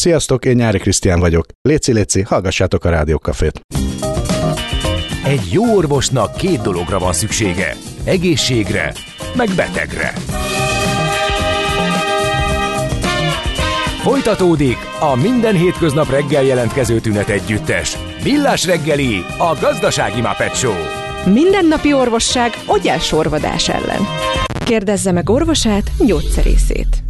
Sziasztok, én Nyári Krisztián vagyok. Léci, léci, hallgassátok a Rádiókafét. Egy jó orvosnak két dologra van szüksége. Egészségre, meg betegre. Folytatódik a minden hétköznap reggel jelentkező tünet együttes. Villás reggeli, a gazdasági Muppet Show. Mindennapi orvosság sorvadás ellen. Kérdezze meg orvosát, gyógyszerészét.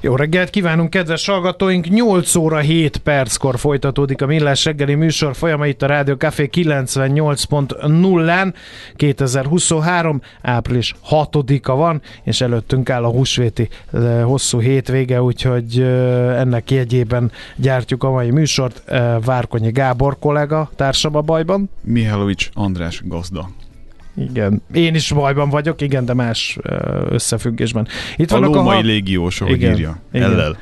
Jó reggelt kívánunk, kedves hallgatóink! 8 óra 7 perckor folytatódik a Millás reggeli műsor folyama itt a Rádió Café 98.0-án. 2023. április 6-a van, és előttünk áll a húsvéti eh, hosszú hétvége, úgyhogy eh, ennek jegyében gyártjuk a mai műsort. Eh, Várkonyi Gábor kollega társam a bajban. Mihálovics András gazda. Igen. Én is bajban vagyok, igen, de más összefüggésben. Itt a lómai a... légiós, ahogy igen, írja. Igen. Ellel.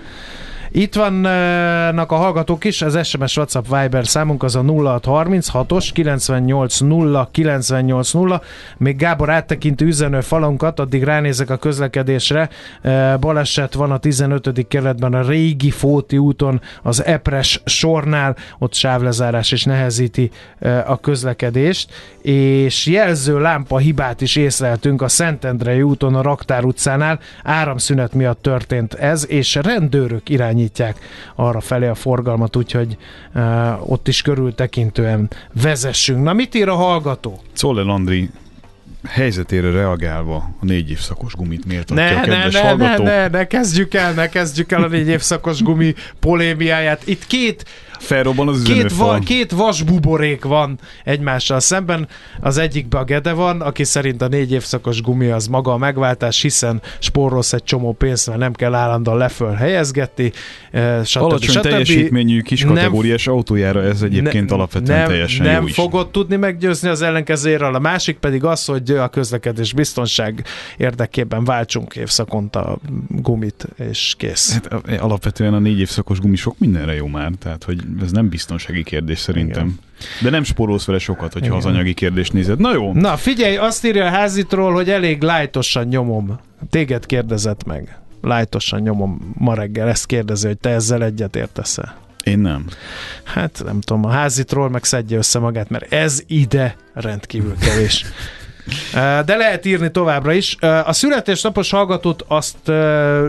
Itt vannak a hallgatók is, az SMS WhatsApp Viber számunk az a 0636-os 980 980. Még Gábor áttekintő üzenő falunkat, addig ránézek a közlekedésre. Baleset van a 15. keletben a régi Fóti úton, az Epres sornál, ott sávlezárás is nehezíti a közlekedést, és jelző lámpa hibát is észleltünk a Szentendrei úton, a Raktár utcánál. Áramszünet miatt történt ez, és rendőrök irányít irányítják arra felé a forgalmat, úgyhogy uh, ott is körültekintően vezessünk. Na mit ír a hallgató? Czoller Andri helyzetére reagálva a négy évszakos gumit miért ne, a kedves ne, hallgató? Ne, ne, ne, kezdjük el, ne kezdjük el a négy évszakos gumi polémiáját. Itt két Felrobban az két, va, két vasbuborék van egymással szemben. Az egyikben a Gede van, aki szerint a négy évszakos gumi az maga a megváltás, hiszen spórolsz egy csomó pénzt, mert nem kell állandóan leföl helyezgetni. Eh, stb. Alacsony stb. teljesítményű kis kategóriás nem, autójára ez egyébként ne, alapvetően nem, teljesen Nem jó fogod is. tudni meggyőzni az ellenkezéről. A másik pedig az, hogy a közlekedés biztonság érdekében váltsunk évszakonta gumit, és kész. Hát alapvetően a négy évszakos gumi sok mindenre jó már, tehát hogy ez nem biztonsági kérdés szerintem. Igen. De nem spórolsz vele sokat, hogyha Igen. az anyagi kérdést nézed. Na jó. Na figyelj, azt írja a házitról, hogy elég lájtosan nyomom. Téged kérdezett meg. Lájtosan nyomom ma reggel. Ezt kérdezi, hogy te ezzel egyet értesz-e? Én nem. Hát nem tudom, a házitról meg szedje össze magát, mert ez ide rendkívül kevés. De lehet írni továbbra is. A születésnapos hallgatót azt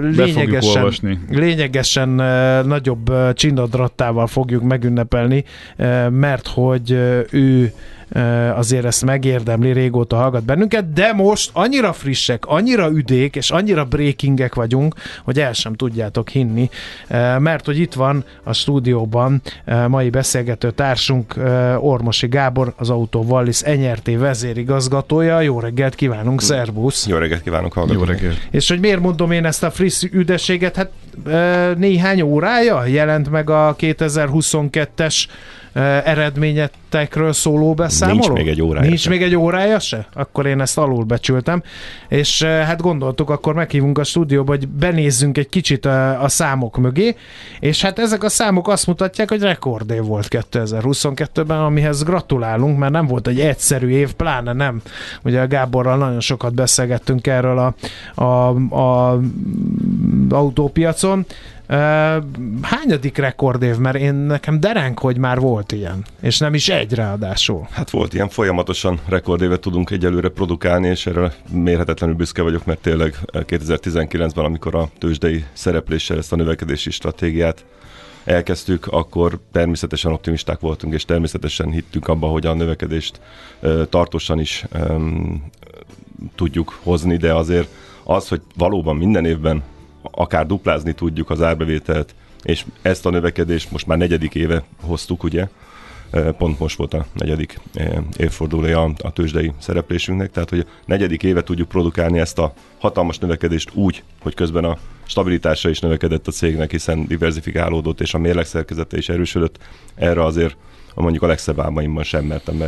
lényegesen, lényegesen nagyobb csinadrattával fogjuk megünnepelni, mert hogy ő azért ezt megérdemli, régóta hallgat bennünket, de most annyira frissek, annyira üdék, és annyira breakingek vagyunk, hogy el sem tudjátok hinni, mert hogy itt van a stúdióban mai beszélgető társunk Ormosi Gábor, az Autó Wallis Enyerté vezérigazgatója. Jó reggelt kívánunk, szervusz! Jó reggelt kívánunk, hallgatók! Jó reggelt! És hogy miért mondom én ezt a friss üdességet? Hát néhány órája jelent meg a 2022-es eredményetekről szóló beszámoló? Nincs még egy órája Nincs se. még egy órája se? Akkor én ezt alul becsültem. És hát gondoltuk, akkor meghívunk a stúdióba, hogy benézzünk egy kicsit a, a számok mögé, és hát ezek a számok azt mutatják, hogy rekordév volt 2022-ben, amihez gratulálunk, mert nem volt egy egyszerű év, pláne nem. Ugye a Gáborral nagyon sokat beszélgettünk erről a, a, a autópiacon, hányadik rekordév? Mert én nekem dereng, hogy már volt ilyen, és nem is egy ráadásul. Hát volt ilyen, folyamatosan rekordévet tudunk egyelőre produkálni, és erre mérhetetlenül büszke vagyok, mert tényleg 2019-ben, amikor a tőzsdei szerepléssel ezt a növekedési stratégiát elkezdtük, akkor természetesen optimisták voltunk, és természetesen hittünk abba, hogy a növekedést tartósan is um, tudjuk hozni, de azért az, hogy valóban minden évben akár duplázni tudjuk az árbevételt, és ezt a növekedést most már negyedik éve hoztuk, ugye, pont most volt a negyedik évfordulója a tőzsdei szereplésünknek, tehát hogy a negyedik éve tudjuk produkálni ezt a hatalmas növekedést úgy, hogy közben a stabilitása is növekedett a cégnek, hiszen diversifikálódott és a mérlegszerkezete is erősödött. Erre azért mondjuk a legszebb álmaimban sem mertem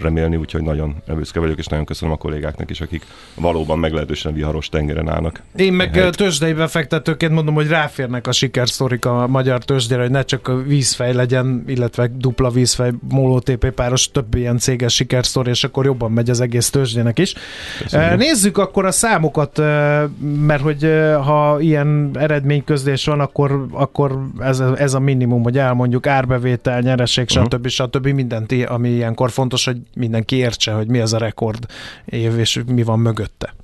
remélni, úgyhogy nagyon büszke vagyok, és nagyon köszönöm a kollégáknak is, akik valóban meglehetősen viharos tengeren állnak. Én meg tőzsdei befektetőként mondom, hogy ráférnek a sikersztorik a magyar tőzsdére, hogy ne csak a vízfej legyen, illetve dupla vízfej, MOLO-TP páros, több ilyen céges sikersztori, és akkor jobban megy az egész tőzsdének is. Köszönöm. Nézzük akkor a számokat, mert hogy ha ilyen eredményközlés van, akkor, akkor ez, ez a minimum, hogy elmondjuk árbevétel, nyereség, uh-huh. Stb. stb. mindent, ami ilyenkor fontos, hogy mindenki értse, hogy mi az a rekord év, és mi van mögötte.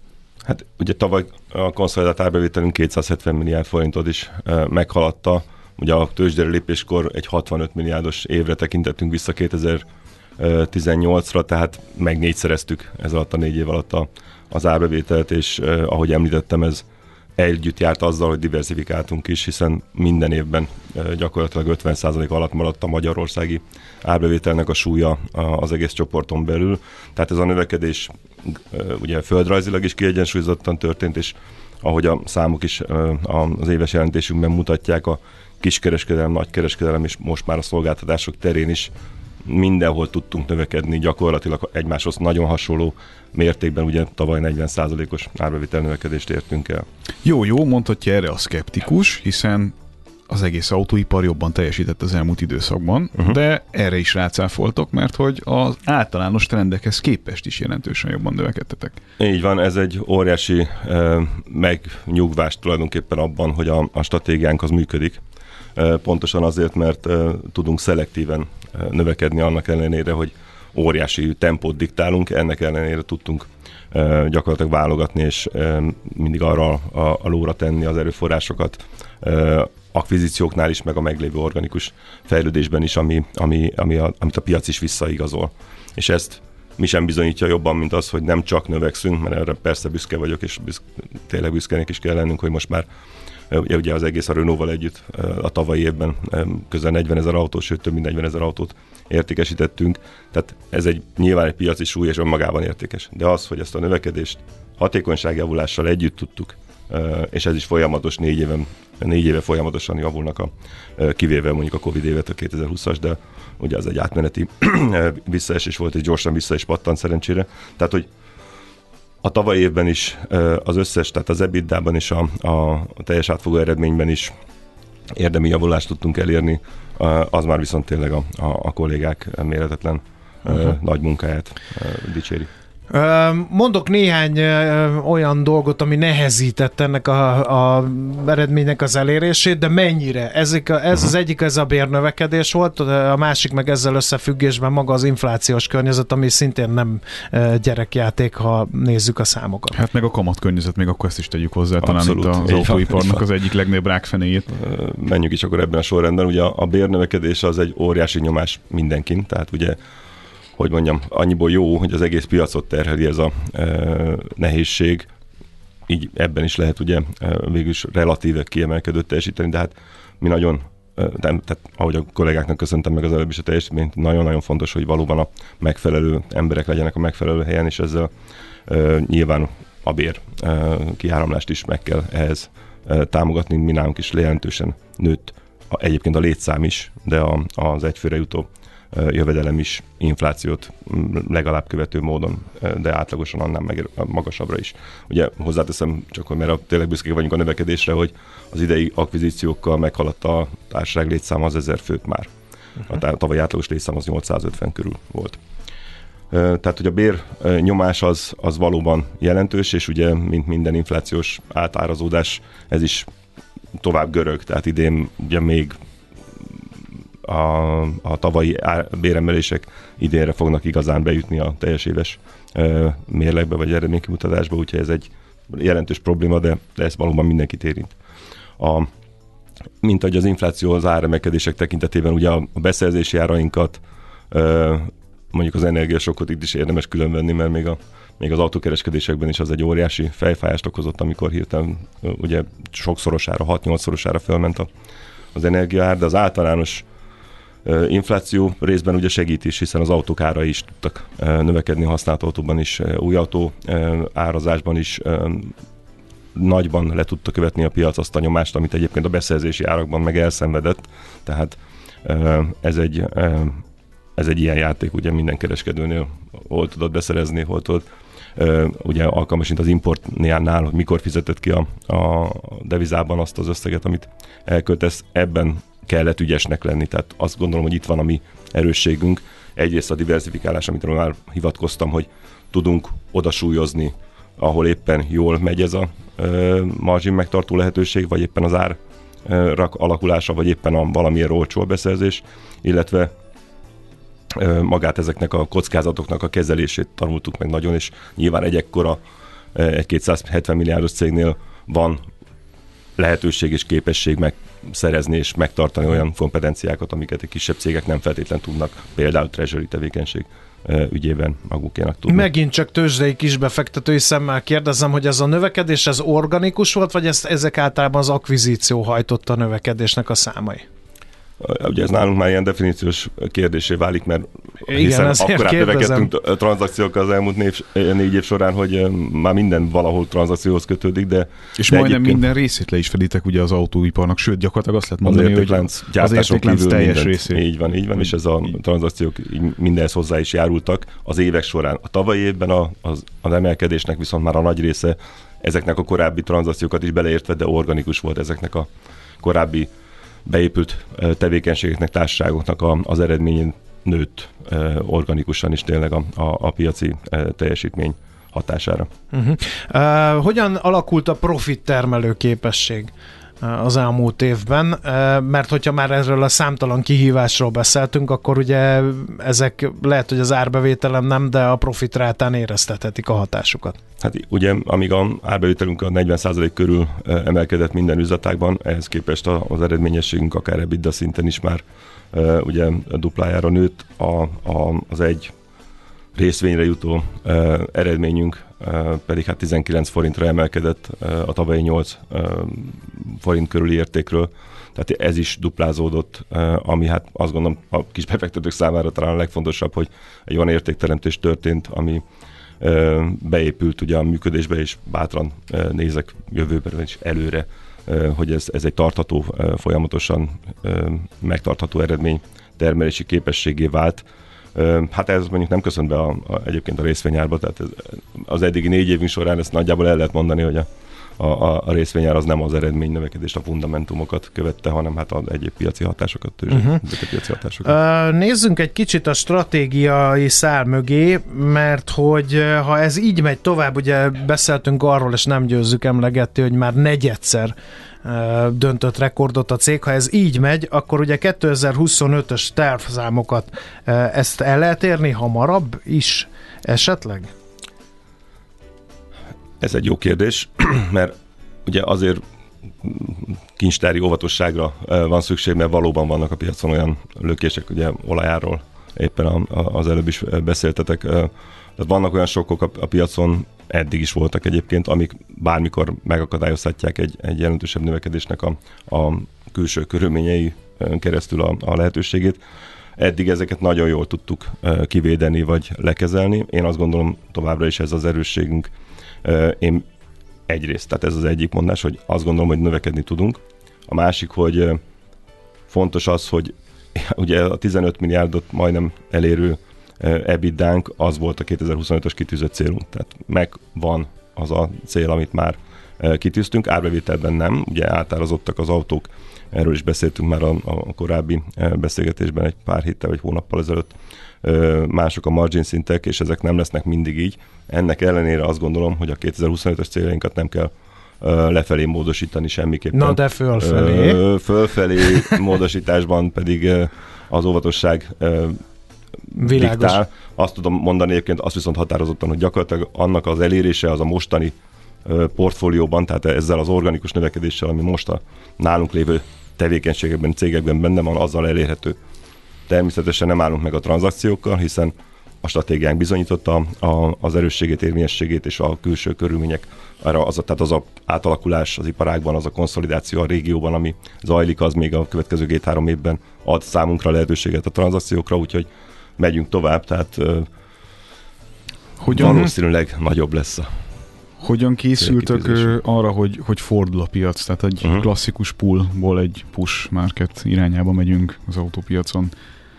Hát ugye tavaly a konszolidált árbevételünk 270 milliárd forintot is meghaladta. Ugye a tőzsdere lépéskor egy 65 milliárdos évre tekintettünk vissza 2018-ra, tehát meg négyszereztük ez alatt a négy év alatt a, az árbevételt, és ahogy említettem, ez együtt járt azzal, hogy diversifikáltunk is, hiszen minden évben gyakorlatilag 50% alatt maradt a magyarországi árbevételnek a súlya az egész csoporton belül. Tehát ez a növekedés ugye földrajzilag is kiegyensúlyozottan történt, és ahogy a számok is az éves jelentésünkben mutatják, a kiskereskedelem, nagykereskedelem és most már a szolgáltatások terén is mindenhol tudtunk növekedni, gyakorlatilag egymáshoz nagyon hasonló mértékben, ugye tavaly 40%-os árbevétel növekedést értünk el. Jó, jó, mondhatja erre a szkeptikus, hiszen az egész autóipar jobban teljesített az elmúlt időszakban, uh-huh. de erre is rácáfoltok, mert hogy az általános trendekhez képest is jelentősen jobban növekedtetek. Így van, ez egy óriási eh, megnyugvást tulajdonképpen abban, hogy a, a stratégiánk az működik. Pontosan azért, mert tudunk szelektíven növekedni annak ellenére, hogy óriási tempót diktálunk, ennek ellenére tudtunk gyakorlatilag válogatni, és mindig arra a lóra tenni az erőforrásokat, akvizícióknál is, meg a meglévő organikus fejlődésben is, ami, ami, ami a, amit a piac is visszaigazol. És ezt mi sem bizonyítja jobban, mint az, hogy nem csak növekszünk, mert erre persze büszke vagyok, és büszke, tényleg büszkének is kell lennünk, hogy most már ugye, az egész a Renault-val együtt a tavalyi évben közel 40 ezer autót, sőt több mint 40 ezer autót értékesítettünk. Tehát ez egy nyilván egy piaci súly és önmagában értékes. De az, hogy ezt a növekedést hatékonyságjavulással együtt tudtuk, és ez is folyamatos, négy, éven, négy éve folyamatosan javulnak, a, kivéve mondjuk a Covid évet, a 2020-as, de ugye az egy átmeneti visszaesés volt, és gyorsan vissza is pattant szerencsére. Tehát, hogy a tavalyi évben is az összes, tehát az EBITDA-ban és a, a teljes átfogó eredményben is érdemi javulást tudtunk elérni, az már viszont tényleg a, a, a kollégák méretetlen uh-huh. nagy munkáját dicséri. Mondok néhány olyan dolgot, ami nehezített ennek a, a eredménynek az elérését, de mennyire? Ezek a, ez az egyik, ez a bérnövekedés volt, a másik meg ezzel összefüggésben maga az inflációs környezet, ami szintén nem gyerekjáték, ha nézzük a számokat. Hát meg a kamat környezet, még akkor ezt is tegyük hozzá, talán itt az autóiparnak az egyik legnagyobb rákfenéjét. Menjünk is akkor ebben a sorrendben. Ugye a bérnövekedés az egy óriási nyomás mindenkin, tehát ugye hogy mondjam, annyiból jó, hogy az egész piacot terheli ez a e, nehézség, így ebben is lehet ugye e, végül is relatíve kiemelkedőt teljesíteni, de hát mi nagyon e, tehát ahogy a kollégáknak köszöntem meg az előbb is a teljesítményt, nagyon-nagyon fontos, hogy valóban a megfelelő emberek legyenek a megfelelő helyen, és ezzel e, nyilván a bér e, kiáramlást is meg kell ehhez támogatni, mi nálunk is jelentősen nőtt a, egyébként a létszám is, de a, az egyfőre jutó jövedelem is inflációt legalább követő módon, de átlagosan annál meg magasabbra is. Ugye hozzáteszem csak, hogy mert tényleg büszkék vagyunk a növekedésre, hogy az idei akvizíciókkal meghaladta a társaság létszám az ezer főt már. A tavaly átlagos létszám az 850 körül volt. Tehát, hogy a bér nyomás az, az valóban jelentős, és ugye, mint minden inflációs átárazódás, ez is tovább görög, tehát idén ugye még a, a tavalyi béremelések idénre fognak igazán bejutni a teljes éves mérlegbe vagy eredménykimutatásba, úgyhogy ez egy jelentős probléma, de, de ez valóban mindenkit érint. A, mint ahogy az infláció az áremelkedések tekintetében ugye a beszerzési árainkat, mondjuk az energiasokot itt is érdemes különvenni, mert még, a, még az autókereskedésekben is az egy óriási fejfájást okozott, amikor hirtelen ugye sokszorosára, 6-8-szorosára fölment a, az energiaár, de az általános infláció részben ugye segít is, hiszen az autók ára is tudtak növekedni, használt autóban is, új autó árazásban is nagyban le tudta követni a piac azt a nyomást, amit egyébként a beszerzési árakban meg elszenvedett. Tehát ez egy ez egy ilyen játék, ugye minden kereskedőnél hol tudod beszerezni, hol tudod ugye alkalmasint az importnál, hogy mikor fizetett ki a, a devizában azt az összeget, amit elköltesz, ebben kellett ügyesnek lenni. Tehát azt gondolom, hogy itt van a mi erősségünk. Egyrészt a diversifikálás, amit már hivatkoztam, hogy tudunk odasúlyozni, ahol éppen jól megy ez a margin megtartó lehetőség, vagy éppen az ár rak alakulása, vagy éppen a valamilyen olcsó beszerzés, illetve magát ezeknek a kockázatoknak a kezelését tanultuk meg nagyon, és nyilván egy ekkora, egy 270 milliárdos cégnél van lehetőség és képesség megszerezni és megtartani olyan kompetenciákat, amiket egy kisebb cégek nem feltétlen tudnak, például treasury tevékenység ügyében magukénak tudni. Megint csak tőzsdei kisbefektetői szemmel kérdezem, hogy ez a növekedés, ez organikus volt, vagy ezt, ezek általában az akvizíció hajtotta a növekedésnek a számai? Ugye ez nálunk már ilyen definíciós kérdésé válik, mert Igen, hiszen akkor növekedtünk tranzakciókkal az elmúlt név, négy év során, hogy már minden valahol tranzakcióhoz kötődik, de És de majdnem minden részét le is feditek ugye az autóiparnak, sőt gyakorlatilag azt lehet mondani, az értéklánc, hogy az értéklánc teljes mindent, részét. Így van, így van, és ez a tranzakciók mindenhez hozzá is járultak az évek során. A tavalyi évben a, az, az emelkedésnek viszont már a nagy része ezeknek a korábbi tranzakciókat is beleértve, de organikus volt ezeknek a korábbi beépült tevékenységeknek, társaságoknak az eredményén nőtt organikusan is tényleg a, a, a piaci teljesítmény hatására. Uh-huh. Uh, hogyan alakult a profit termelő képesség? az elmúlt évben, mert hogyha már erről a számtalan kihívásról beszéltünk, akkor ugye ezek lehet, hogy az árbevételem nem, de a profitrátán éreztethetik a hatásukat. Hát ugye, amíg a árbevételünk a 40% körül emelkedett minden üzletágban, ehhez képest az eredményességünk akár EBITDA szinten is már ugye duplájára nőtt, a, a, az egy részvényre jutó eredményünk pedig hát 19 forintra emelkedett a tavalyi 8 forint körüli értékről, tehát ez is duplázódott, ami hát azt gondolom a kis befektetők számára talán a legfontosabb, hogy egy olyan értékteremtés történt, ami beépült ugye a működésbe, és bátran nézek jövőben is előre, hogy ez, ez egy tartható, folyamatosan megtartható eredmény termelési képességé vált, Hát ez mondjuk nem köszön be a, a, egyébként a részvényárba, tehát ez, az eddigi négy évünk során ezt nagyjából el lehet mondani, hogy a, a, a részvényár az nem az eredmény növekedést, a fundamentumokat követte, hanem hát az egyéb piaci hatásokat, tőzsde, uh-huh. piaci hatásokat. Uh, nézzünk egy kicsit a stratégiai szál mögé, mert hogy ha ez így megy tovább, ugye beszéltünk arról, és nem győzzük emlegetni, hogy már negyedszer döntött rekordot a cég. Ha ez így megy, akkor ugye 2025-ös tervszámokat ezt el lehet érni hamarabb is esetleg? Ez egy jó kérdés, mert ugye azért kincstári óvatosságra van szükség, mert valóban vannak a piacon olyan lökések, ugye olajáról éppen az előbb is beszéltetek, tehát vannak olyan sokkok a, a piacon, eddig is voltak egyébként, amik bármikor megakadályozhatják egy, egy jelentősebb növekedésnek a, a külső körülményei keresztül a, a lehetőségét. Eddig ezeket nagyon jól tudtuk kivédeni vagy lekezelni. Én azt gondolom továbbra is ez az erősségünk. Én egyrészt, tehát ez az egyik mondás, hogy azt gondolom, hogy növekedni tudunk. A másik, hogy fontos az, hogy ugye a 15 milliárdot majdnem elérő ebidánk az volt a 2025-ös kitűzött célunk. Tehát megvan az a cél, amit már kitűztünk, árbevételben nem, ugye átározottak az autók, erről is beszéltünk már a, a korábbi beszélgetésben egy pár héttel vagy hónappal ezelőtt, mások a margin szintek, és ezek nem lesznek mindig így. Ennek ellenére azt gondolom, hogy a 2025-ös céljainkat nem kell lefelé módosítani semmiképpen. Na de fölfelé. Fölfelé módosításban pedig az óvatosság Világos. diktál. Azt tudom mondani egyébként, azt viszont határozottan, hogy gyakorlatilag annak az elérése az a mostani portfólióban, tehát ezzel az organikus növekedéssel, ami most a nálunk lévő tevékenységekben, cégekben benne van, azzal elérhető. Természetesen nem állunk meg a tranzakciókkal, hiszen a stratégiánk bizonyította a, az erősségét, érvényességét és a külső körülmények, arra az, tehát az a átalakulás az iparágban, az a konszolidáció a régióban, ami zajlik, az még a következő két-három évben ad számunkra lehetőséget a tranzakciókra, úgyhogy megyünk tovább, tehát Hogyan? valószínűleg nagyobb lesz a hogyan készültök arra, hogy, hogy fordul a piac? Tehát egy uh-huh. klasszikus pullból egy push market irányába megyünk az autópiacon.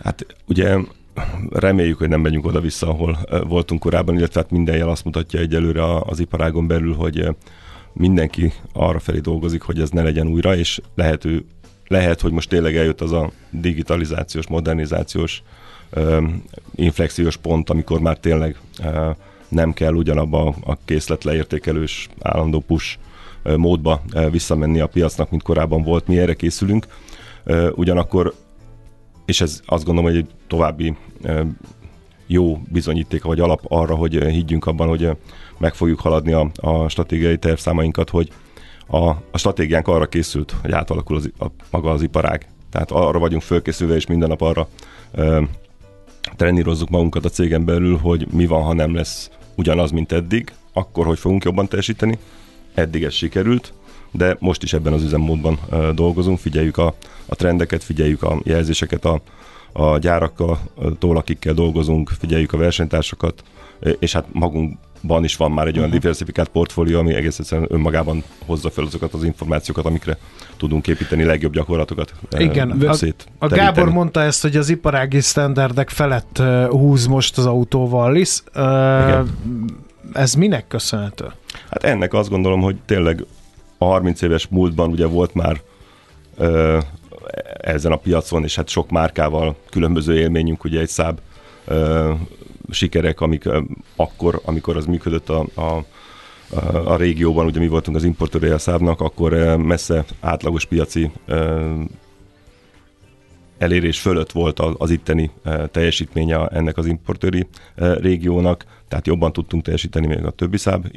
Hát ugye reméljük, hogy nem megyünk oda-vissza, ahol voltunk korábban, illetve hát minden jel azt mutatja egyelőre az iparágon belül, hogy mindenki arra felé dolgozik, hogy ez ne legyen újra, és lehető, lehet, hogy most tényleg eljött az a digitalizációs, modernizációs inflexiós pont, amikor már tényleg nem kell ugyanabba a készlet leértékelős állandó push módba visszamenni a piacnak, mint korábban volt. Mi erre készülünk. Ugyanakkor, és ez azt gondolom, hogy egy további jó bizonyítéka vagy alap arra, hogy higgyünk abban, hogy meg fogjuk haladni a, a stratégiai tervszámainkat, hogy a, a stratégiánk arra készült, hogy átalakul az, a, maga az iparág. Tehát arra vagyunk fölkészülve, és minden nap arra ö, trenírozzuk magunkat a cégen belül, hogy mi van, ha nem lesz ugyanaz, mint eddig, akkor hogy fogunk jobban teljesíteni. Eddig ez sikerült, de most is ebben az üzemmódban dolgozunk, figyeljük a, a trendeket, figyeljük a jelzéseket a, a gyárakkal, tól, akikkel dolgozunk, figyeljük a versenytársakat, és hát magunkban is van már egy olyan uh-huh. diversifikált portfólió, ami egész egyszerűen önmagában hozza fel azokat az információkat, amikre tudunk építeni legjobb gyakorlatokat. Igen, a, a Gábor mondta ezt, hogy az iparági standardek felett húz most az autóval Lisz. Uh, ez minek köszönhető? Hát ennek azt gondolom, hogy tényleg a 30 éves múltban ugye volt már uh, ezen a piacon, és hát sok márkával különböző élményünk, ugye egy száb uh, sikerek, amik uh, akkor, amikor az működött a, a a régióban, ugye mi voltunk az importőre a szábnak, akkor messze átlagos piaci elérés fölött volt az itteni teljesítménye ennek az importőri régiónak, tehát jobban tudtunk teljesíteni még a többi száb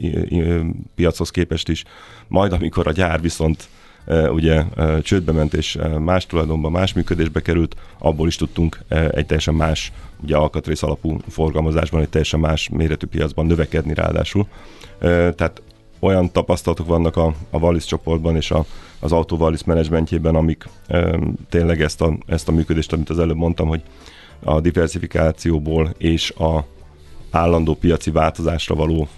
piachoz képest is. Majd amikor a gyár viszont ugye csődbe ment és más tulajdonban, más működésbe került, abból is tudtunk egy teljesen más, ugye alkatrész alapú forgalmazásban, egy teljesen más méretű piacban növekedni ráadásul. Tehát olyan tapasztalatok vannak a, a Wallis csoportban és a, az Auto Wallis menedzsmentjében, amik e, tényleg ezt a, ezt a működést, amit az előbb mondtam, hogy a diversifikációból és a állandó piaci változásra való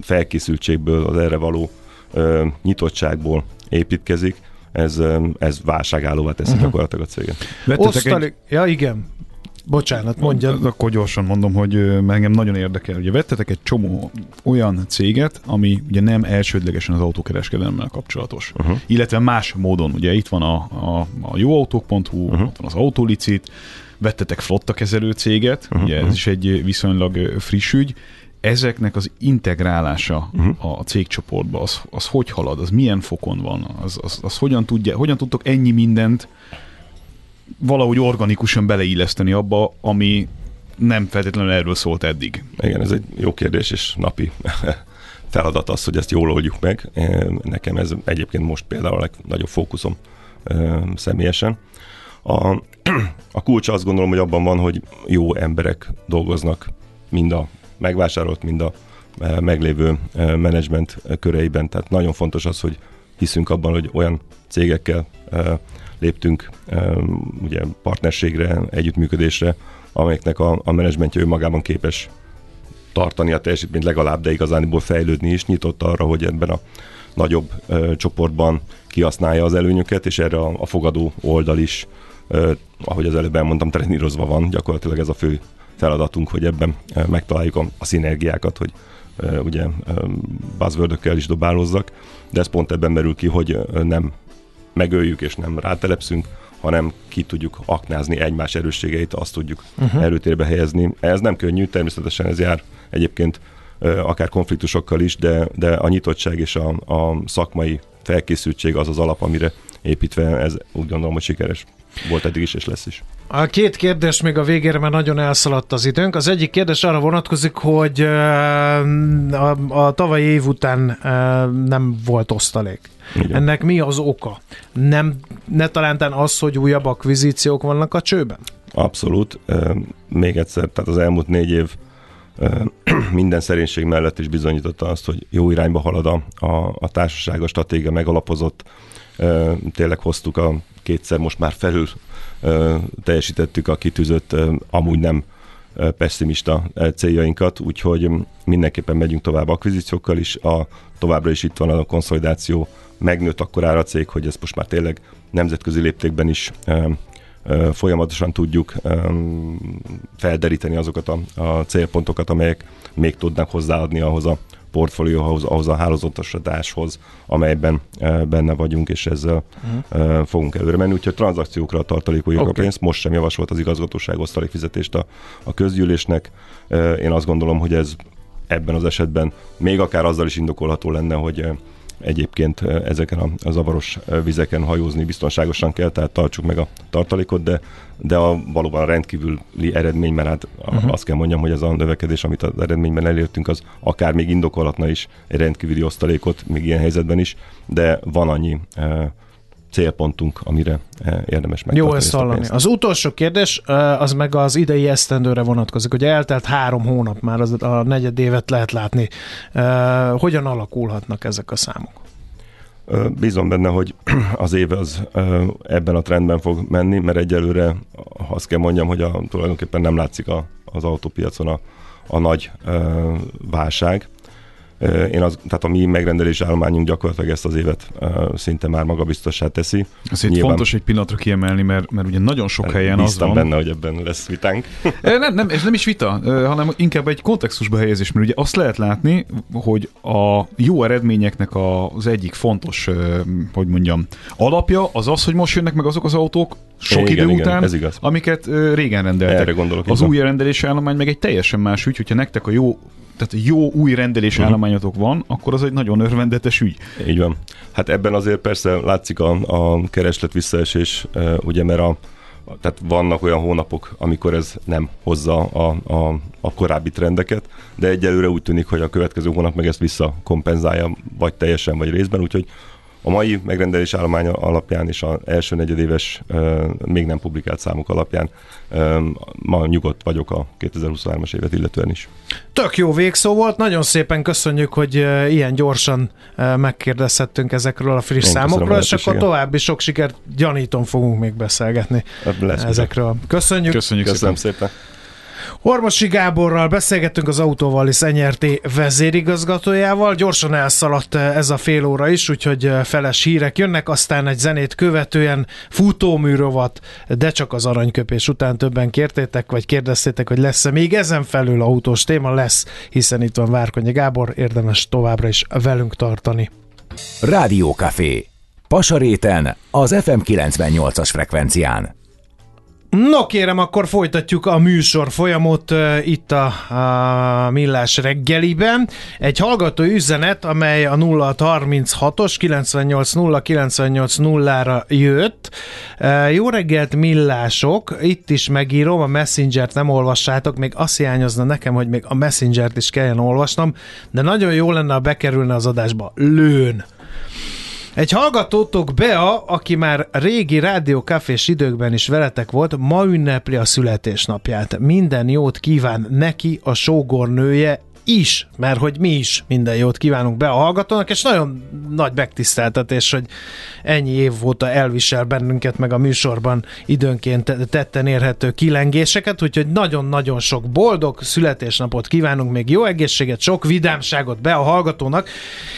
felkészültségből, az erre való e, nyitottságból építkezik, ez, ez válságállóvá teszi uh-huh. gyakorlatilag a céget. Osztali... Egy... Ja, igen. Bocsánat, mondja. Akkor gyorsan mondom, hogy engem nagyon érdekel. Ugye vettetek egy csomó olyan céget, ami ugye nem elsődlegesen az autókereskedelemmel kapcsolatos, uh-huh. illetve más módon. Ugye itt van a, a, a jóautók.hu, uh-huh. ott van az Autolicit, vettetek flotta kezelő céget, uh-huh. ugye ez is egy viszonylag friss ügy, ezeknek az integrálása uh-huh. a cégcsoportba, az, az hogy halad, az milyen fokon van, az, az, az hogyan, tudja, hogyan tudtok ennyi mindent valahogy organikusan beleilleszteni abba, ami nem feltétlenül erről szólt eddig? Igen, ez egy jó kérdés, és napi feladat az, hogy ezt jól oldjuk meg. Nekem ez egyébként most például a legnagyobb fókuszom személyesen. A, a kulcs azt gondolom, hogy abban van, hogy jó emberek dolgoznak mind a megvásárolt, mind a meglévő menedzsment köreiben. Tehát nagyon fontos az, hogy hiszünk abban, hogy olyan cégekkel léptünk ugye partnerségre, együttműködésre, amelyeknek a, a menedzsmentje önmagában képes tartani a teljesítményt legalább, de igazániból fejlődni is, nyitott arra, hogy ebben a nagyobb ö, csoportban kihasználja az előnyöket, és erre a, a fogadó oldal is, ö, ahogy az előbb elmondtam, trenírozva van. Gyakorlatilag ez a fő feladatunk, hogy ebben ö, megtaláljuk a, a szinergiákat, hogy ö, ugye buzzword is dobálozzak, de ez pont ebben merül ki, hogy nem megöljük és nem rátelepszünk, hanem ki tudjuk aknázni egymás erősségeit, azt tudjuk uh-huh. előtérbe helyezni. Ez nem könnyű, természetesen ez jár egyébként akár konfliktusokkal is, de, de a nyitottság és a, a szakmai felkészültség az az alap, amire építve ez úgy gondolom, hogy sikeres volt eddig is, és lesz is. A két kérdés még a végére, mert nagyon elszaladt az időnk. Az egyik kérdés arra vonatkozik, hogy a, a tavalyi év után nem volt osztalék. Igen. Ennek mi az oka? Nem, ne talántán az, hogy újabb akvizíciók vannak a csőben? Abszolút. Még egyszer, tehát az elmúlt négy év minden szerénység mellett is bizonyította azt, hogy jó irányba halad a, a, a társaság, a stratégia megalapozott. Tényleg hoztuk a kétszer most már felül teljesítettük a kitűzött, amúgy nem pessimista céljainkat, úgyhogy mindenképpen megyünk tovább akvizíciókkal is, a, továbbra is itt van a konszolidáció, megnőtt akkor ára a cég, hogy ez most már tényleg nemzetközi léptékben is folyamatosan tudjuk felderíteni azokat a, a célpontokat, amelyek még tudnak hozzáadni ahhoz a portfólióhoz, ahhoz a hálózatosításhoz, amelyben benne vagyunk, és ezzel uh-huh. fogunk előre menni. Úgyhogy tranzakciókra tartalékoljuk okay. a pénzt. Most sem javasolt az igazgatóság osztalékfizetést a, a közgyűlésnek. Én azt gondolom, hogy ez ebben az esetben még akár azzal is indokolható lenne, hogy egyébként ezeken a, a zavaros vizeken hajózni biztonságosan kell, tehát tartsuk meg a tartalékot, de, de a valóban rendkívüli eredmény, mert hát uh-huh. azt kell mondjam, hogy ez a növekedés, amit az eredményben elértünk, az akár még indokolhatna is egy rendkívüli osztalékot, még ilyen helyzetben is, de van annyi célpontunk, amire érdemes meg. Jó ezt hallani. Az utolsó kérdés, az meg az idei esztendőre vonatkozik. Ugye eltelt három hónap, már az, a negyed évet lehet látni. Hogyan alakulhatnak ezek a számok? Bízom benne, hogy az év az ebben a trendben fog menni, mert egyelőre azt kell mondjam, hogy a, tulajdonképpen nem látszik a, az autópiacon a, a nagy válság. Én az, tehát a mi megrendelés állományunk gyakorlatilag ezt az évet szinte már magabiztossá teszi. Azért Nyilván... fontos egy pillanatra kiemelni, mert, mert ugye nagyon sok helyen az van. benne, hogy ebben lesz vitánk. nem, nem, ez nem is vita, hanem inkább egy kontextusba helyezés, mert ugye azt lehet látni, hogy a jó eredményeknek az egyik fontos, hogy mondjam, alapja az az, hogy most jönnek meg azok az autók, sok igen, idő igen, után, ez igaz. amiket régen rendeltek. Erre gondolok. Az új rendelési állomány meg egy teljesen más ügy, hogyha nektek a jó tehát jó új rendelés uh-huh. állományotok van, akkor az egy nagyon örvendetes ügy. Így van. Hát ebben azért persze látszik a, a kereslet visszaesés, ugye, mert a, tehát vannak olyan hónapok, amikor ez nem hozza a, a, a korábbi trendeket, de egyelőre úgy tűnik, hogy a következő hónap meg ezt visszakompenzálja, vagy teljesen, vagy részben, úgyhogy a mai megrendelés állománya alapján és az első negyedéves még nem publikált számok alapján ma nyugodt vagyok a 2023-as évet illetően is. Tök jó végszó volt, nagyon szépen köszönjük, hogy ilyen gyorsan megkérdezhettünk ezekről a friss Én számokról, és akkor további sok sikert gyanítom fogunk még beszélgetni Lesz ezekről. Köszönjük. Köszönjük Köszönöm szépen. szépen. Ormosi Gáborral beszélgettünk az Autóval és NRT vezérigazgatójával. Gyorsan elszaladt ez a fél óra is, úgyhogy feles hírek jönnek, aztán egy zenét követően futóműrovat, de csak az aranyköpés után többen kértétek, vagy kérdeztétek, hogy lesz-e még ezen felül autós téma lesz, hiszen itt van Várkonyi Gábor, érdemes továbbra is velünk tartani. Rádiókafé. Pasaréten, az FM 98-as frekvencián. No kérem, akkor folytatjuk a műsor folyamot uh, itt a, a Millás reggeliben. Egy hallgató üzenet, amely a 0636-os 980 980-ra jött. Uh, jó reggelt Millások, itt is megírom, a Messenger-t nem olvassátok, még azt hiányozna nekem, hogy még a Messenger-t is kelljen olvasnom, de nagyon jó lenne, ha bekerülne az adásba. Lőn! Egy hallgatótok Bea, aki már régi rádiókafés időkben is veletek volt, ma ünnepli a születésnapját. Minden jót kíván neki a sógornője is, mert hogy mi is minden jót kívánunk be a hallgatónak, és nagyon nagy megtiszteltetés, hogy ennyi év óta elvisel bennünket meg a műsorban időnként tetten érhető kilengéseket, úgyhogy nagyon-nagyon sok boldog születésnapot kívánunk, még jó egészséget, sok vidámságot be a hallgatónak,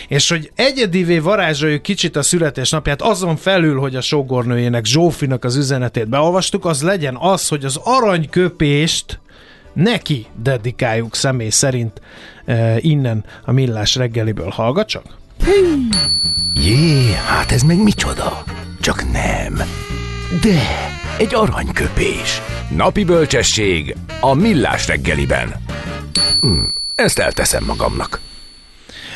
és hogy egyedivé varázsoljuk kicsit a születésnapját, azon felül, hogy a sógornőjének, Zsófinak az üzenetét beolvastuk, az legyen az, hogy az aranyköpést neki dedikáljuk személy szerint e, innen a Millás reggeliből. Hallgat csak! Jé, hát ez meg micsoda? Csak nem. De, egy aranyköpés. Napi bölcsesség a Millás reggeliben. Hm, ezt elteszem magamnak.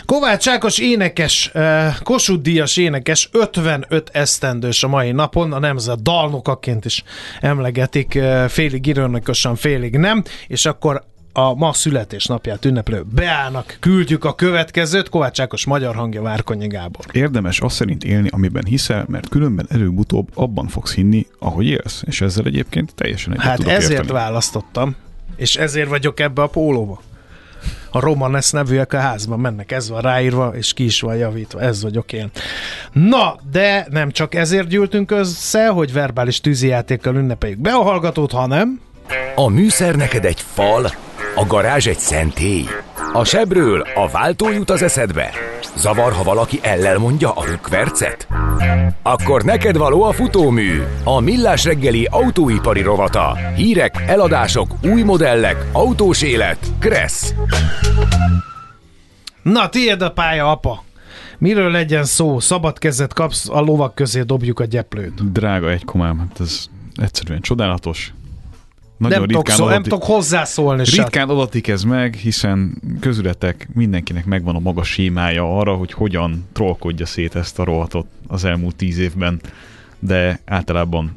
Kovács Ákos énekes, eh, Kossuth Díjas énekes, 55 esztendős a mai napon, a nemzet dalnokaként is emlegetik, eh, félig ironikusan, félig nem, és akkor a ma születésnapját ünneplő Beának küldjük a következőt, Kovács Ákos magyar hangja Várkonyi Gábor. Érdemes azt szerint élni, amiben hiszel, mert különben előbb-utóbb abban fogsz hinni, ahogy élsz, és ezzel egyébként teljesen egyet Hát tudok ezért érteni. választottam, és ezért vagyok ebbe a pólóba a Romanes nevűek a házban mennek, ez van ráírva, és ki is van javítva, ez vagyok én. Na, de nem csak ezért gyűltünk össze, hogy verbális tűzijátékkal ünnepeljük be a hallgatót, hanem... A műszer neked egy fal, a garázs egy szentély. A sebről a váltó jut az eszedbe. Zavar, ha valaki ellel mondja a rükvercet? Akkor neked való a futómű, a millás reggeli autóipari rovata. Hírek, eladások, új modellek, autós élet. Kressz. Na, tiéd a pálya, apa! Miről legyen szó? Szabad kezet kapsz, a lovak közé dobjuk a gyeplőt. Drága egy komám, hát ez egyszerűen csodálatos. Nagyon nem, tudok szó, nem tudok hozzászólni se. Ritkán adatik ez meg, hiszen közületek mindenkinek megvan a maga sémája arra, hogy hogyan trollkodja szét ezt a rovatot az elmúlt tíz évben, de általában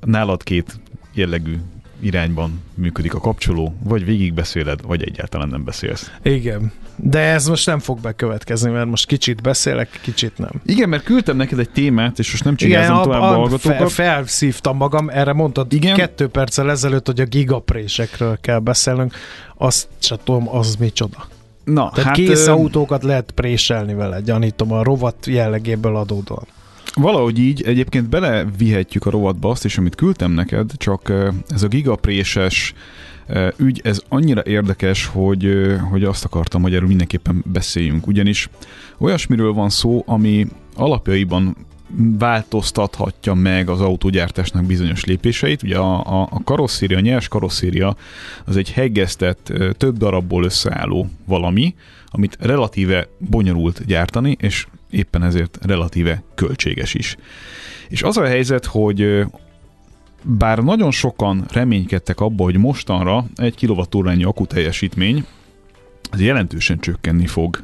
nálad két jellegű irányban működik a kapcsoló, vagy végigbeszéled, vagy egyáltalán nem beszélsz. Igen, de ez most nem fog bekövetkezni, mert most kicsit beszélek, kicsit nem. Igen, mert küldtem neked egy témát, és most nem csinálom tovább a, a hallgatókat. Fel, felszívtam magam, erre mondtad Igen? kettő perccel ezelőtt, hogy a gigaprésekről kell beszélnünk. Azt se tudom, az micsoda. Na, Tehát hát, kész autókat lehet préselni vele, gyanítom, a rovat jellegéből adódóan. Valahogy így egyébként belevihetjük a rovatba azt is, amit küldtem neked, csak ez a gigapréses ügy, ez annyira érdekes, hogy, hogy azt akartam, hogy erről mindenképpen beszéljünk. Ugyanis olyasmiről van szó, ami alapjaiban változtathatja meg az autógyártásnak bizonyos lépéseit. Ugye a, a, a karosszéria, a nyers karosszéria az egy heggeztett, több darabból összeálló valami, amit relatíve bonyolult gyártani, és éppen ezért relatíve költséges is. És az a helyzet, hogy bár nagyon sokan reménykedtek abba, hogy mostanra egy kilovattórányi teljesítmény az jelentősen csökkenni fog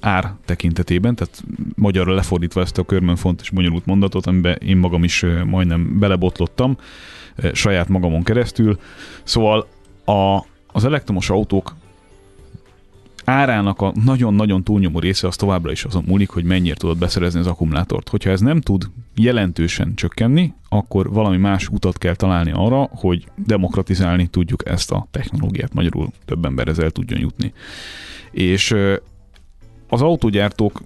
ár tekintetében, tehát magyarra lefordítva ezt a körmön fontos bonyolult mondatot, amiben én magam is majdnem belebotlottam saját magamon keresztül. Szóval a, az elektromos autók árának a nagyon-nagyon túlnyomó része az továbbra is azon múlik, hogy mennyire tudod beszerezni az akkumulátort. Hogyha ez nem tud jelentősen csökkenni, akkor valami más utat kell találni arra, hogy demokratizálni tudjuk ezt a technológiát, magyarul több ember ezzel tudjon jutni. És az autógyártók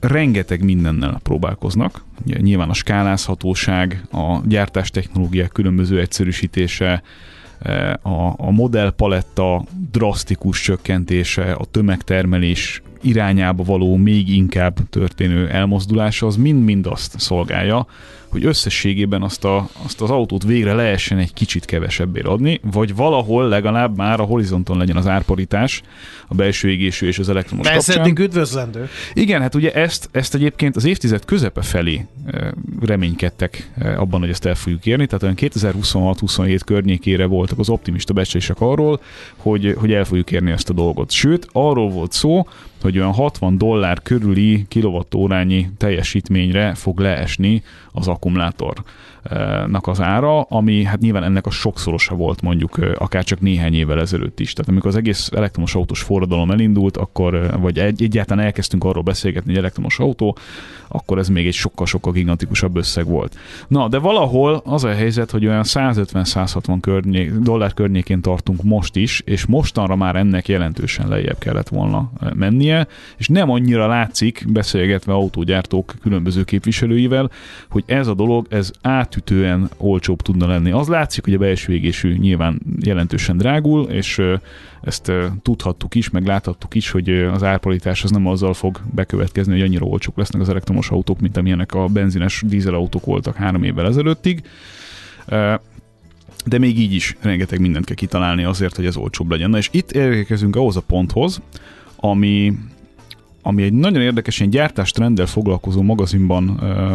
rengeteg mindennel próbálkoznak. Nyilván a skálázhatóság, a gyártás technológiák különböző egyszerűsítése, a, a modellpaletta drasztikus csökkentése, a tömegtermelés irányába való még inkább történő elmozdulása, az mind-mind azt szolgálja, hogy összességében azt, a, azt az autót végre lehessen egy kicsit kevesebbé adni, vagy valahol legalább már a horizonton legyen az árparítás, a belső égésű és az elektromos Ez eddig üdvözlendő. Igen, hát ugye ezt, ezt egyébként az évtized közepe felé reménykedtek abban, hogy ezt el fogjuk érni, tehát olyan 2026-27 környékére voltak az optimista becslések arról, hogy, hogy el fogjuk érni ezt a dolgot. Sőt, arról volt szó, hogy olyan 60 dollár körüli kilovattórányi teljesítményre fog leesni az akkumulátornak az ára, ami hát nyilván ennek a sokszorosa volt mondjuk akár csak néhány évvel ezelőtt is. Tehát amikor az egész elektromos autós forradalom elindult, akkor, vagy egy, egyáltalán elkezdtünk arról beszélgetni, hogy elektromos autó, akkor ez még egy sokkal-sokkal gigantikusabb összeg volt. Na, de valahol az a helyzet, hogy olyan 150-160 környék, dollár környékén tartunk most is, és mostanra már ennek jelentősen lejjebb kellett volna mennie, és nem annyira látszik, beszélgetve autógyártók különböző képviselőivel, hogy ez a dolog, ez átütően olcsóbb tudna lenni. Az látszik, hogy a belső égésű nyilván jelentősen drágul, és ezt tudhattuk is, meg láthattuk is, hogy az árpolitás az nem azzal fog bekövetkezni, hogy annyira olcsók lesznek az elektromos autók, mint amilyenek a benzines dízelautók voltak három évvel ezelőttig. De még így is rengeteg mindent kell kitalálni azért, hogy ez olcsóbb legyen. Na és itt érkezünk ahhoz a ponthoz, ami ami egy nagyon érdekes ilyen gyártástrenddel foglalkozó magazinban ö,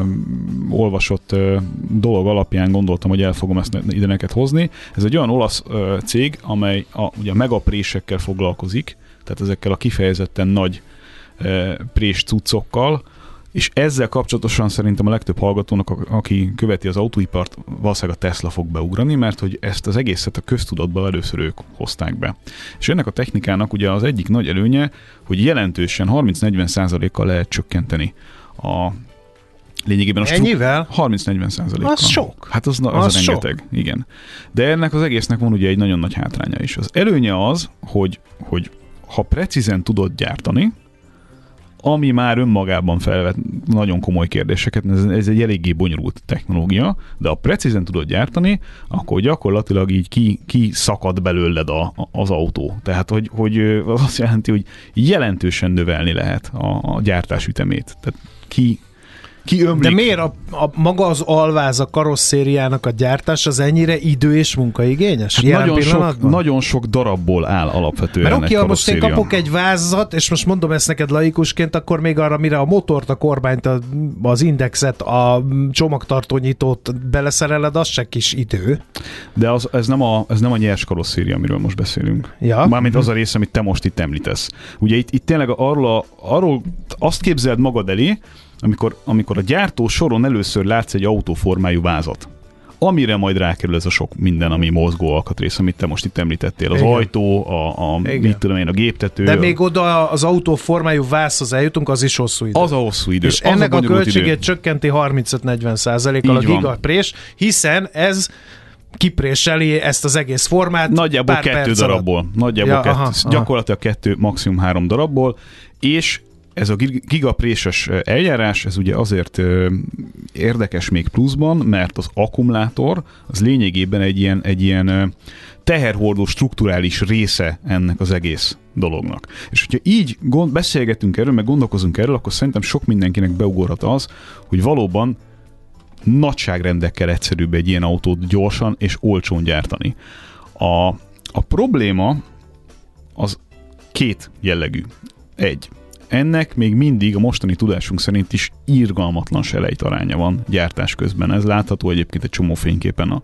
olvasott ö, dolog alapján gondoltam, hogy el fogom ezt ide neked hozni. Ez egy olyan olasz ö, cég, amely a, ugye a megaprésekkel foglalkozik, tehát ezekkel a kifejezetten nagy ö, prés cuccokkal, és ezzel kapcsolatosan szerintem a legtöbb hallgatónak, aki követi az autóipart, valószínűleg a Tesla fog beugrani, mert hogy ezt az egészet a köztudatban először ők hozták be. És ennek a technikának ugye az egyik nagy előnye, hogy jelentősen 30-40%-kal lehet csökkenteni a Lényegében a Ennyivel? 30-40 százalékkal. Az sok. Hát az, az, az rengeteg, sok. igen. De ennek az egésznek van ugye egy nagyon nagy hátránya is. Az előnye az, hogy, hogy ha precízen tudod gyártani, ami már önmagában felvet nagyon komoly kérdéseket, ez, ez egy eléggé bonyolult technológia, de ha precízen tudod gyártani, akkor gyakorlatilag így ki, ki szakad belőled a, az autó. Tehát, hogy, hogy az azt jelenti, hogy jelentősen növelni lehet a, a gyártás ütemét. Tehát ki kiömlik. De miért a, a, maga az alváz a karosszériának a gyártás az ennyire idő és munkaigényes? Hát nagyon, sok, nagyon sok darabból áll alapvetően Mert oké, ha most én kapok egy vázat, és most mondom ezt neked laikusként, akkor még arra, mire a motort, a kormányt, a, az indexet, a csomagtartónyitót beleszereled, az se kis idő. De az, ez, nem a, ez nem a nyers karosszéria, amiről most beszélünk. Ja. Mármint az a része, amit te most itt említesz. Ugye itt, itt tényleg arról, a, arról azt képzeld magad elé, amikor, amikor a gyártó soron először látsz egy autóformájú vázat amire majd rákerül ez a sok minden, ami mozgó alkatrész, amit te most itt említettél. Az Igen. ajtó, a, a Igen. mit tudom én, a géptető. De a- még oda az autó formájú vászhoz eljutunk, az is hosszú idő. az a hosszú idő. és az ennek a, a költségét idő. csökkenti 35-40 százalékkal a gigaprés, hiszen ez kipréseli ezt az egész formát Nagyjából pár kettő darabból. alatt. Nagyjából Ja, kettő, aha, aha. gyakorlatilag kettő, maximum három darabból, és ez a gig- gigapréses eljárás, ez ugye azért érdekes még pluszban, mert az akkumulátor az lényegében egy ilyen, egy ilyen teherhordó strukturális része ennek az egész dolognak. És hogyha így gond, beszélgetünk erről, meg gondolkozunk erről, akkor szerintem sok mindenkinek beugorhat az, hogy valóban nagyságrendekkel egyszerűbb egy ilyen autót gyorsan és olcsón gyártani. A, a probléma az két jellegű. Egy. Ennek még mindig a mostani tudásunk szerint is irgalmatlan selejtaránya van gyártás közben. Ez látható egyébként egy csomó fényképen a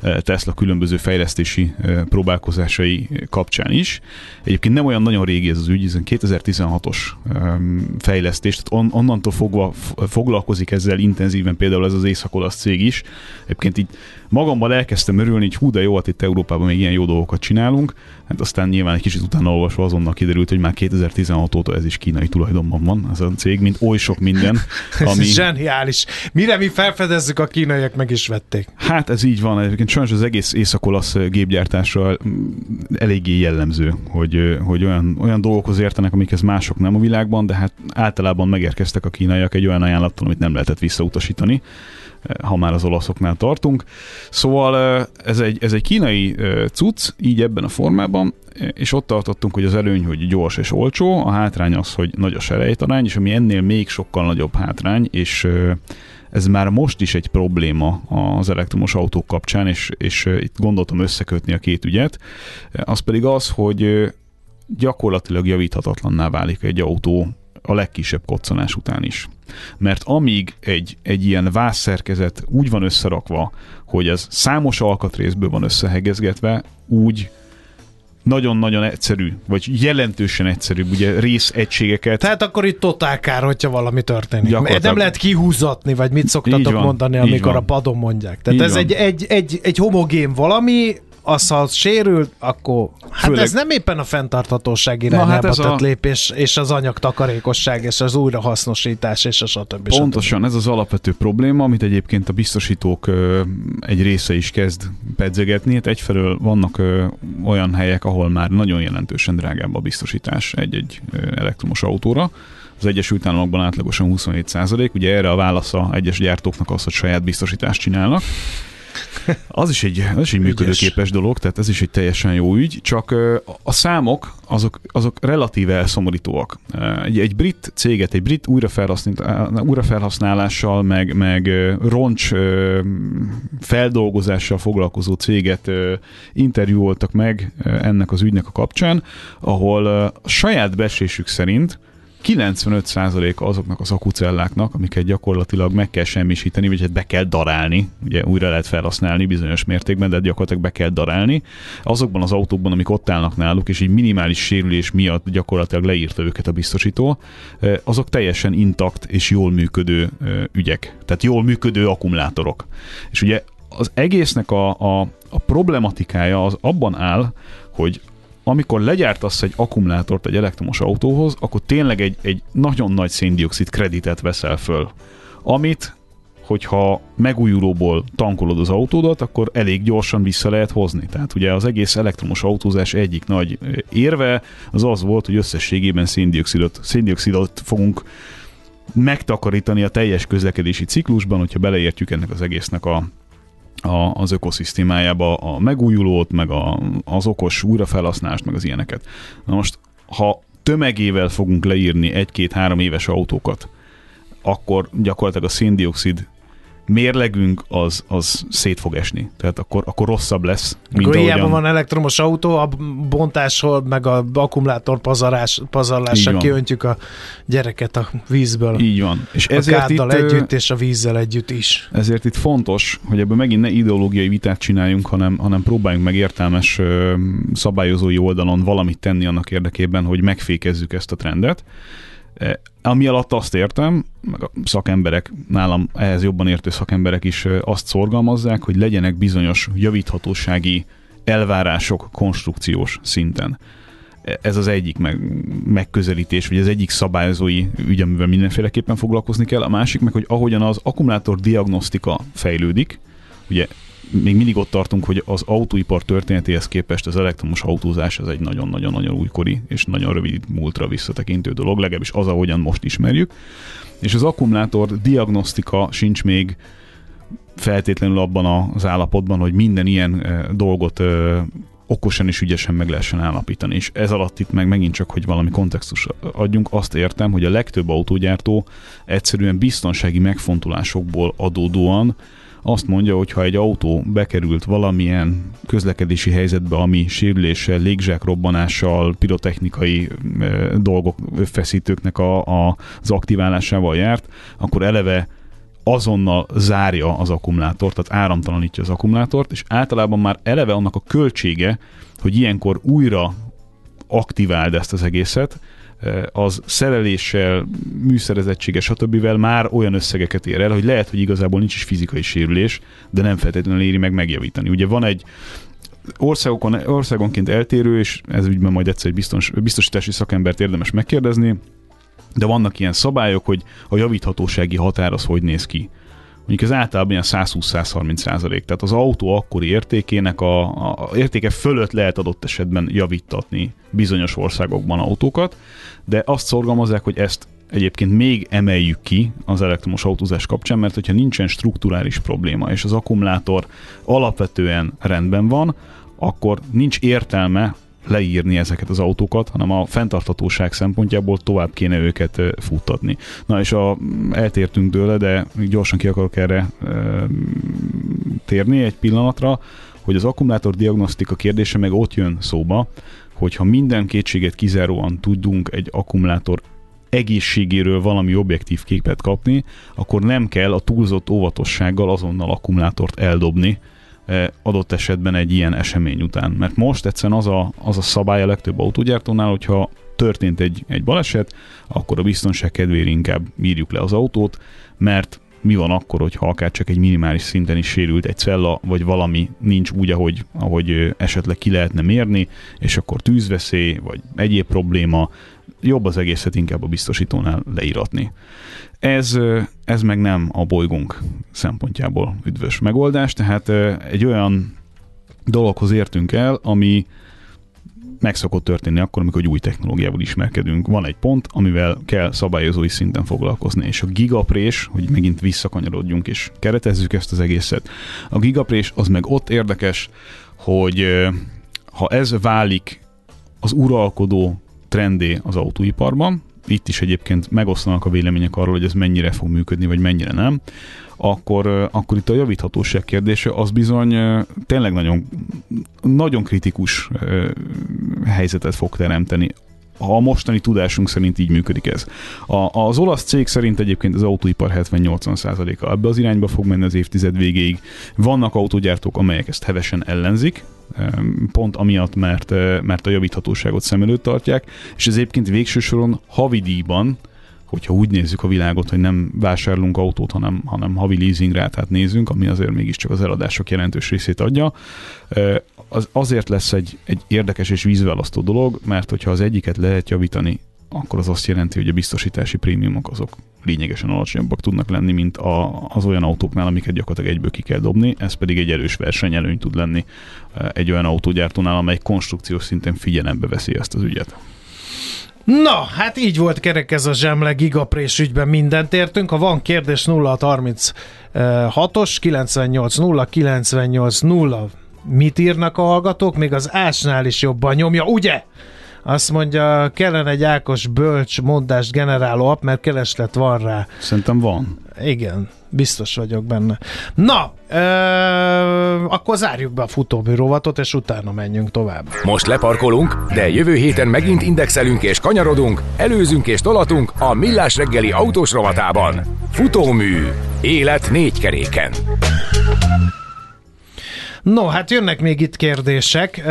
e, Tesla különböző fejlesztési e, próbálkozásai kapcsán is. Egyébként nem olyan nagyon régi ez az ügy, hiszen 2016-os em, fejlesztés, tehát on, onnantól fogva foglalkozik ezzel intenzíven például ez az észak cég is. Egyébként így magamban elkezdtem örülni, hogy hú de jó, hát itt Európában még ilyen jó dolgokat csinálunk. Hát aztán nyilván egy kicsit utána olvasva azonnal kiderült, hogy már 2016 óta ez is kínai tulajdonban van, ez a cég, mint oly sok minden, Ez ami... zseniális. Mire mi felfedezzük, a kínaiak meg is vették. Hát ez így van, egyébként sajnos az egész észak-olasz gépgyártásra mm, eléggé jellemző, hogy, hogy olyan, olyan dolgokhoz értenek, amikhez mások nem a világban, de hát általában megérkeztek a kínaiak egy olyan ajánlattal, amit nem lehetett visszautasítani, ha már az olaszoknál tartunk. Szóval ez egy, ez egy kínai cucc, így ebben a formában, és ott tartottunk, hogy az előny, hogy gyors és olcsó, a hátrány az, hogy nagy a serejtarány, és ami ennél még sokkal nagyobb hátrány, és ez már most is egy probléma az elektromos autók kapcsán, és, és itt gondoltam összekötni a két ügyet. Az pedig az, hogy gyakorlatilag javíthatatlanná válik egy autó a legkisebb koccanás után is. Mert amíg egy, egy ilyen vászszerkezet úgy van összerakva, hogy ez számos alkatrészből van összehegezgetve, úgy nagyon-nagyon egyszerű, vagy jelentősen egyszerűbb, ugye részegységeket. Tehát akkor itt totál kár, hogyha valami történik. Gyakorlatilag. Nem lehet kihúzatni, vagy mit szoktatok van, mondani, amikor a padon mondják. Tehát ez van. egy, egy, egy, egy homogén valami, az, ha az sérül, akkor hát Főleg- ez nem éppen a fenntarthatóság Na, irányába hát tett a- lépés, és az anyagtakarékosság, és az újrahasznosítás, és a stb. Pontosan ez az alapvető probléma, amit egyébként a biztosítók ö, egy része is kezd pedzegetni. Hát egyfelől vannak ö, olyan helyek, ahol már nagyon jelentősen drágább a biztosítás egy-egy elektromos autóra. Az Egyesült Államokban átlagosan 27 százalék. Ugye erre a válasza egyes gyártóknak az, hogy saját biztosítást csinálnak. Az is egy, az is egy működőképes dolog, tehát ez is egy teljesen jó ügy, csak a számok azok, azok relatíve elszomorítóak. Egy, egy brit céget, egy brit újrafelhasznál- újrafelhasználással, meg, meg roncs feldolgozással foglalkozó céget interjúoltak meg ennek az ügynek a kapcsán, ahol a saját besésük szerint 95% azoknak az akucelláknak, amiket gyakorlatilag meg kell semmisíteni, vagy hát be kell darálni, ugye újra lehet felhasználni bizonyos mértékben, de gyakorlatilag be kell darálni. Azokban az autókban, amik ott állnak náluk, és egy minimális sérülés miatt gyakorlatilag leírta őket a biztosító, azok teljesen intakt és jól működő ügyek. Tehát jól működő akkumulátorok. És ugye az egésznek a, a, a problematikája az abban áll, hogy amikor legyártasz egy akkumulátort egy elektromos autóhoz, akkor tényleg egy, egy nagyon nagy széndiokszid kreditet veszel föl, amit hogyha megújulóból tankolod az autódat, akkor elég gyorsan vissza lehet hozni. Tehát ugye az egész elektromos autózás egyik nagy érve az az volt, hogy összességében széndiokszidot, széndiokszidot fogunk megtakarítani a teljes közlekedési ciklusban, hogyha beleértjük ennek az egésznek a, a, az ökoszisztémájába a megújulót, meg a, az okos újrafelhasználást, meg az ilyeneket. Na most, ha tömegével fogunk leírni egy-két-három éves autókat, akkor gyakorlatilag a széndiokszid mérlegünk az, az szét fog esni. Tehát akkor, akkor rosszabb lesz. Mint akkor ahogyan... van elektromos autó, a bontásról, meg a akkumulátor pazarás, pazarlással kiöntjük a gyereket a vízből. Így van. És a ezért itt, együtt és a vízzel együtt is. Ezért itt fontos, hogy ebből megint ne ideológiai vitát csináljunk, hanem, hanem próbáljunk meg értelmes szabályozói oldalon valamit tenni annak érdekében, hogy megfékezzük ezt a trendet. E, ami alatt azt értem, meg a szakemberek, nálam ehhez jobban értő szakemberek is azt szorgalmazzák, hogy legyenek bizonyos javíthatósági elvárások konstrukciós szinten. E, ez az egyik meg, megközelítés, vagy az egyik szabályozói ügy, amivel mindenféleképpen foglalkozni kell. A másik meg, hogy ahogyan az akkumulátor diagnosztika fejlődik, ugye még mindig ott tartunk, hogy az autóipar történetéhez képest az elektromos autózás az egy nagyon-nagyon-nagyon újkori és nagyon rövid múltra visszatekintő dolog, legalábbis az, ahogyan most ismerjük. És az akkumulátor diagnosztika sincs még feltétlenül abban az állapotban, hogy minden ilyen dolgot okosan és ügyesen meg lehessen állapítani. És ez alatt itt meg megint csak, hogy valami kontextus adjunk, azt értem, hogy a legtöbb autógyártó egyszerűen biztonsági megfontolásokból adódóan azt mondja, hogy ha egy autó bekerült valamilyen közlekedési helyzetbe, ami sérüléssel, légzsákrobbanással, pirotechnikai e, dolgok, feszítőknek a, a, az aktiválásával járt, akkor eleve azonnal zárja az akkumulátort, tehát áramtalanítja az akkumulátort, és általában már eleve annak a költsége, hogy ilyenkor újra aktiváld ezt az egészet, Eh, az szereléssel, műszerezettsége, stb. már olyan összegeket ér el, hogy lehet, hogy igazából nincs is fizikai sérülés, de nem feltétlenül éri meg megjavítani. Ugye van egy országokon, országonként eltérő, és ez ügyben majd egyszer egy biztos, biztosítási szakembert érdemes megkérdezni, de vannak ilyen szabályok, hogy a javíthatósági határ az hogy néz ki mondjuk ez általában ilyen 120-130 százalék. Tehát az autó akkori értékének a, a értéke fölött lehet adott esetben javítatni bizonyos országokban autókat, de azt szorgalmazzák, hogy ezt egyébként még emeljük ki az elektromos autózás kapcsán, mert hogyha nincsen strukturális probléma, és az akkumulátor alapvetően rendben van, akkor nincs értelme leírni ezeket az autókat, hanem a fenntarthatóság szempontjából tovább kéne őket futtatni. Na és a, eltértünk tőle, de gyorsan ki akarok erre e, térni egy pillanatra, hogy az akkumulátor diagnosztika kérdése meg ott jön szóba, hogyha minden kétséget kizáróan tudunk egy akkumulátor egészségéről valami objektív képet kapni, akkor nem kell a túlzott óvatossággal azonnal akkumulátort eldobni, adott esetben egy ilyen esemény után. Mert most egyszerűen az a, az a szabály a legtöbb autógyártónál, hogyha történt egy, egy baleset, akkor a biztonság kedvéért inkább írjuk le az autót, mert mi van akkor, hogyha akár csak egy minimális szinten is sérült egy cella, vagy valami nincs úgy, ahogy, ahogy esetleg ki lehetne mérni, és akkor tűzveszély, vagy egyéb probléma, jobb az egészet inkább a biztosítónál leíratni. Ez, ez meg nem a bolygónk szempontjából üdvös megoldás, tehát egy olyan dologhoz értünk el, ami meg szokott történni akkor, amikor új technológiával ismerkedünk. Van egy pont, amivel kell szabályozói szinten foglalkozni, és a gigaprés, hogy megint visszakanyarodjunk és keretezzük ezt az egészet, a gigaprés az meg ott érdekes, hogy ha ez válik az uralkodó trendé az autóiparban, itt is egyébként megosztanak a vélemények arról, hogy ez mennyire fog működni, vagy mennyire nem, akkor, akkor itt a javíthatóság kérdése az bizony tényleg nagyon, nagyon kritikus helyzetet fog teremteni a mostani tudásunk szerint így működik ez. A, az olasz cég szerint egyébként az autóipar 70-80%-a ebbe az irányba fog menni az évtized végéig. Vannak autógyártók, amelyek ezt hevesen ellenzik, pont amiatt, mert, mert a javíthatóságot szem előtt tartják, és ez egyébként végső soron havidíjban hogyha úgy nézzük a világot, hogy nem vásárlunk autót, hanem, hanem havi leasing rátát nézünk, ami azért mégiscsak az eladások jelentős részét adja, az azért lesz egy, egy érdekes és vízválasztó dolog, mert hogyha az egyiket lehet javítani, akkor az azt jelenti, hogy a biztosítási prémiumok azok lényegesen alacsonyabbak tudnak lenni, mint a, az olyan autóknál, amiket gyakorlatilag egyből ki kell dobni, ez pedig egy erős versenyelőny tud lenni egy olyan autógyártónál, amely konstrukciós szinten figyelembe veszi ezt az ügyet. Na, hát így volt kerek ez a zsemle gigaprés ügyben mindent értünk. Ha van kérdés 0636-os 98 0 98 0 mit írnak a hallgatók? Még az ásnál is jobban nyomja, ugye? Azt mondja, kellene egy Ákos bölcs mondást generáló app, mert kereslet van rá. Szerintem van. Igen, biztos vagyok benne. Na, ö, akkor zárjuk be a futómű és utána menjünk tovább. Most leparkolunk, de jövő héten megint indexelünk és kanyarodunk, előzünk és tolatunk a Millás reggeli autós rovatában. Futómű. Élet négy keréken. No, hát jönnek még itt kérdések.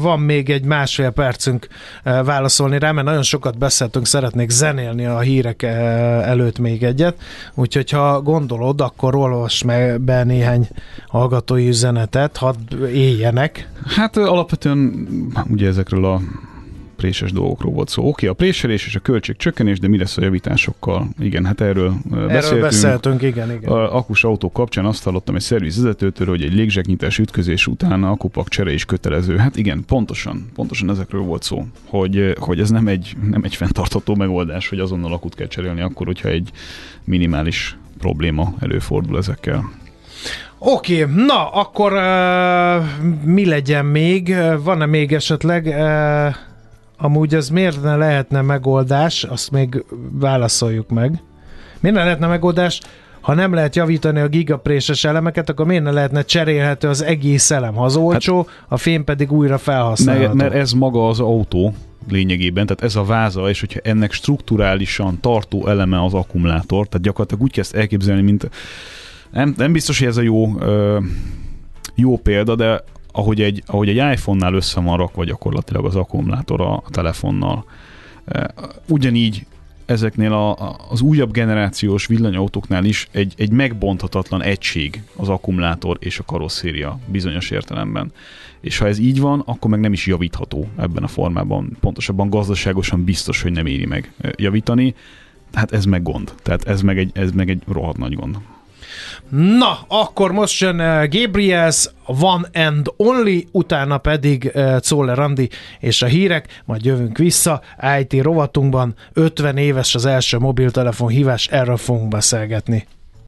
Van még egy másfél percünk válaszolni rá, mert nagyon sokat beszéltünk, szeretnék zenélni a hírek előtt még egyet. Úgyhogy ha gondolod, akkor olvas meg be néhány hallgatói üzenetet, hadd éljenek. Hát alapvetően ugye ezekről a préses dolgokról volt szó. Oké, a préselés és a költségcsökkenés, de mi lesz a javításokkal? Igen, hát erről, erről beszéltünk. beszéltünk, igen, igen. A akus autó kapcsán azt hallottam egy szervizvezetőtől, hogy egy légzseknyitás ütközés után a akupak csere is kötelező. Hát igen, pontosan, pontosan ezekről volt szó, hogy, hogy ez nem egy, nem egy fenntartható megoldás, hogy azonnal akut kell cserélni akkor, hogyha egy minimális probléma előfordul ezekkel. Oké, okay, na, akkor uh, mi legyen még? Van-e még esetleg uh, Amúgy ez miért ne lehetne megoldás, azt még válaszoljuk meg. Miért ne lehetne megoldás, ha nem lehet javítani a gigapréses elemeket, akkor miért ne lehetne cserélhető az egész elem? Ha az olcsó, hát, a fém pedig újra felhasználható. Mert, ez maga az autó lényegében, tehát ez a váza, és hogyha ennek strukturálisan tartó eleme az akkumulátor, tehát gyakorlatilag úgy kezd elképzelni, mint nem, nem biztos, hogy ez a jó, jó példa, de ahogy egy, ahogy egy iPhone-nál össze van rakva gyakorlatilag az akkumulátor a telefonnal. E, ugyanígy ezeknél a, az újabb generációs villanyautóknál is egy, egy megbonthatatlan egység az akkumulátor és a karosszéria bizonyos értelemben. És ha ez így van, akkor meg nem is javítható ebben a formában. Pontosabban gazdaságosan biztos, hogy nem éri meg e, javítani. Tehát ez meg gond. Tehát ez meg egy, ez meg egy rohadt nagy gond. Na, akkor most jön uh, Gabriels One and Only, utána pedig uh, Czoller Randi és a hírek, majd jövünk vissza. IT rovatunkban 50 éves az első mobiltelefon hívás, erről fogunk beszélgetni.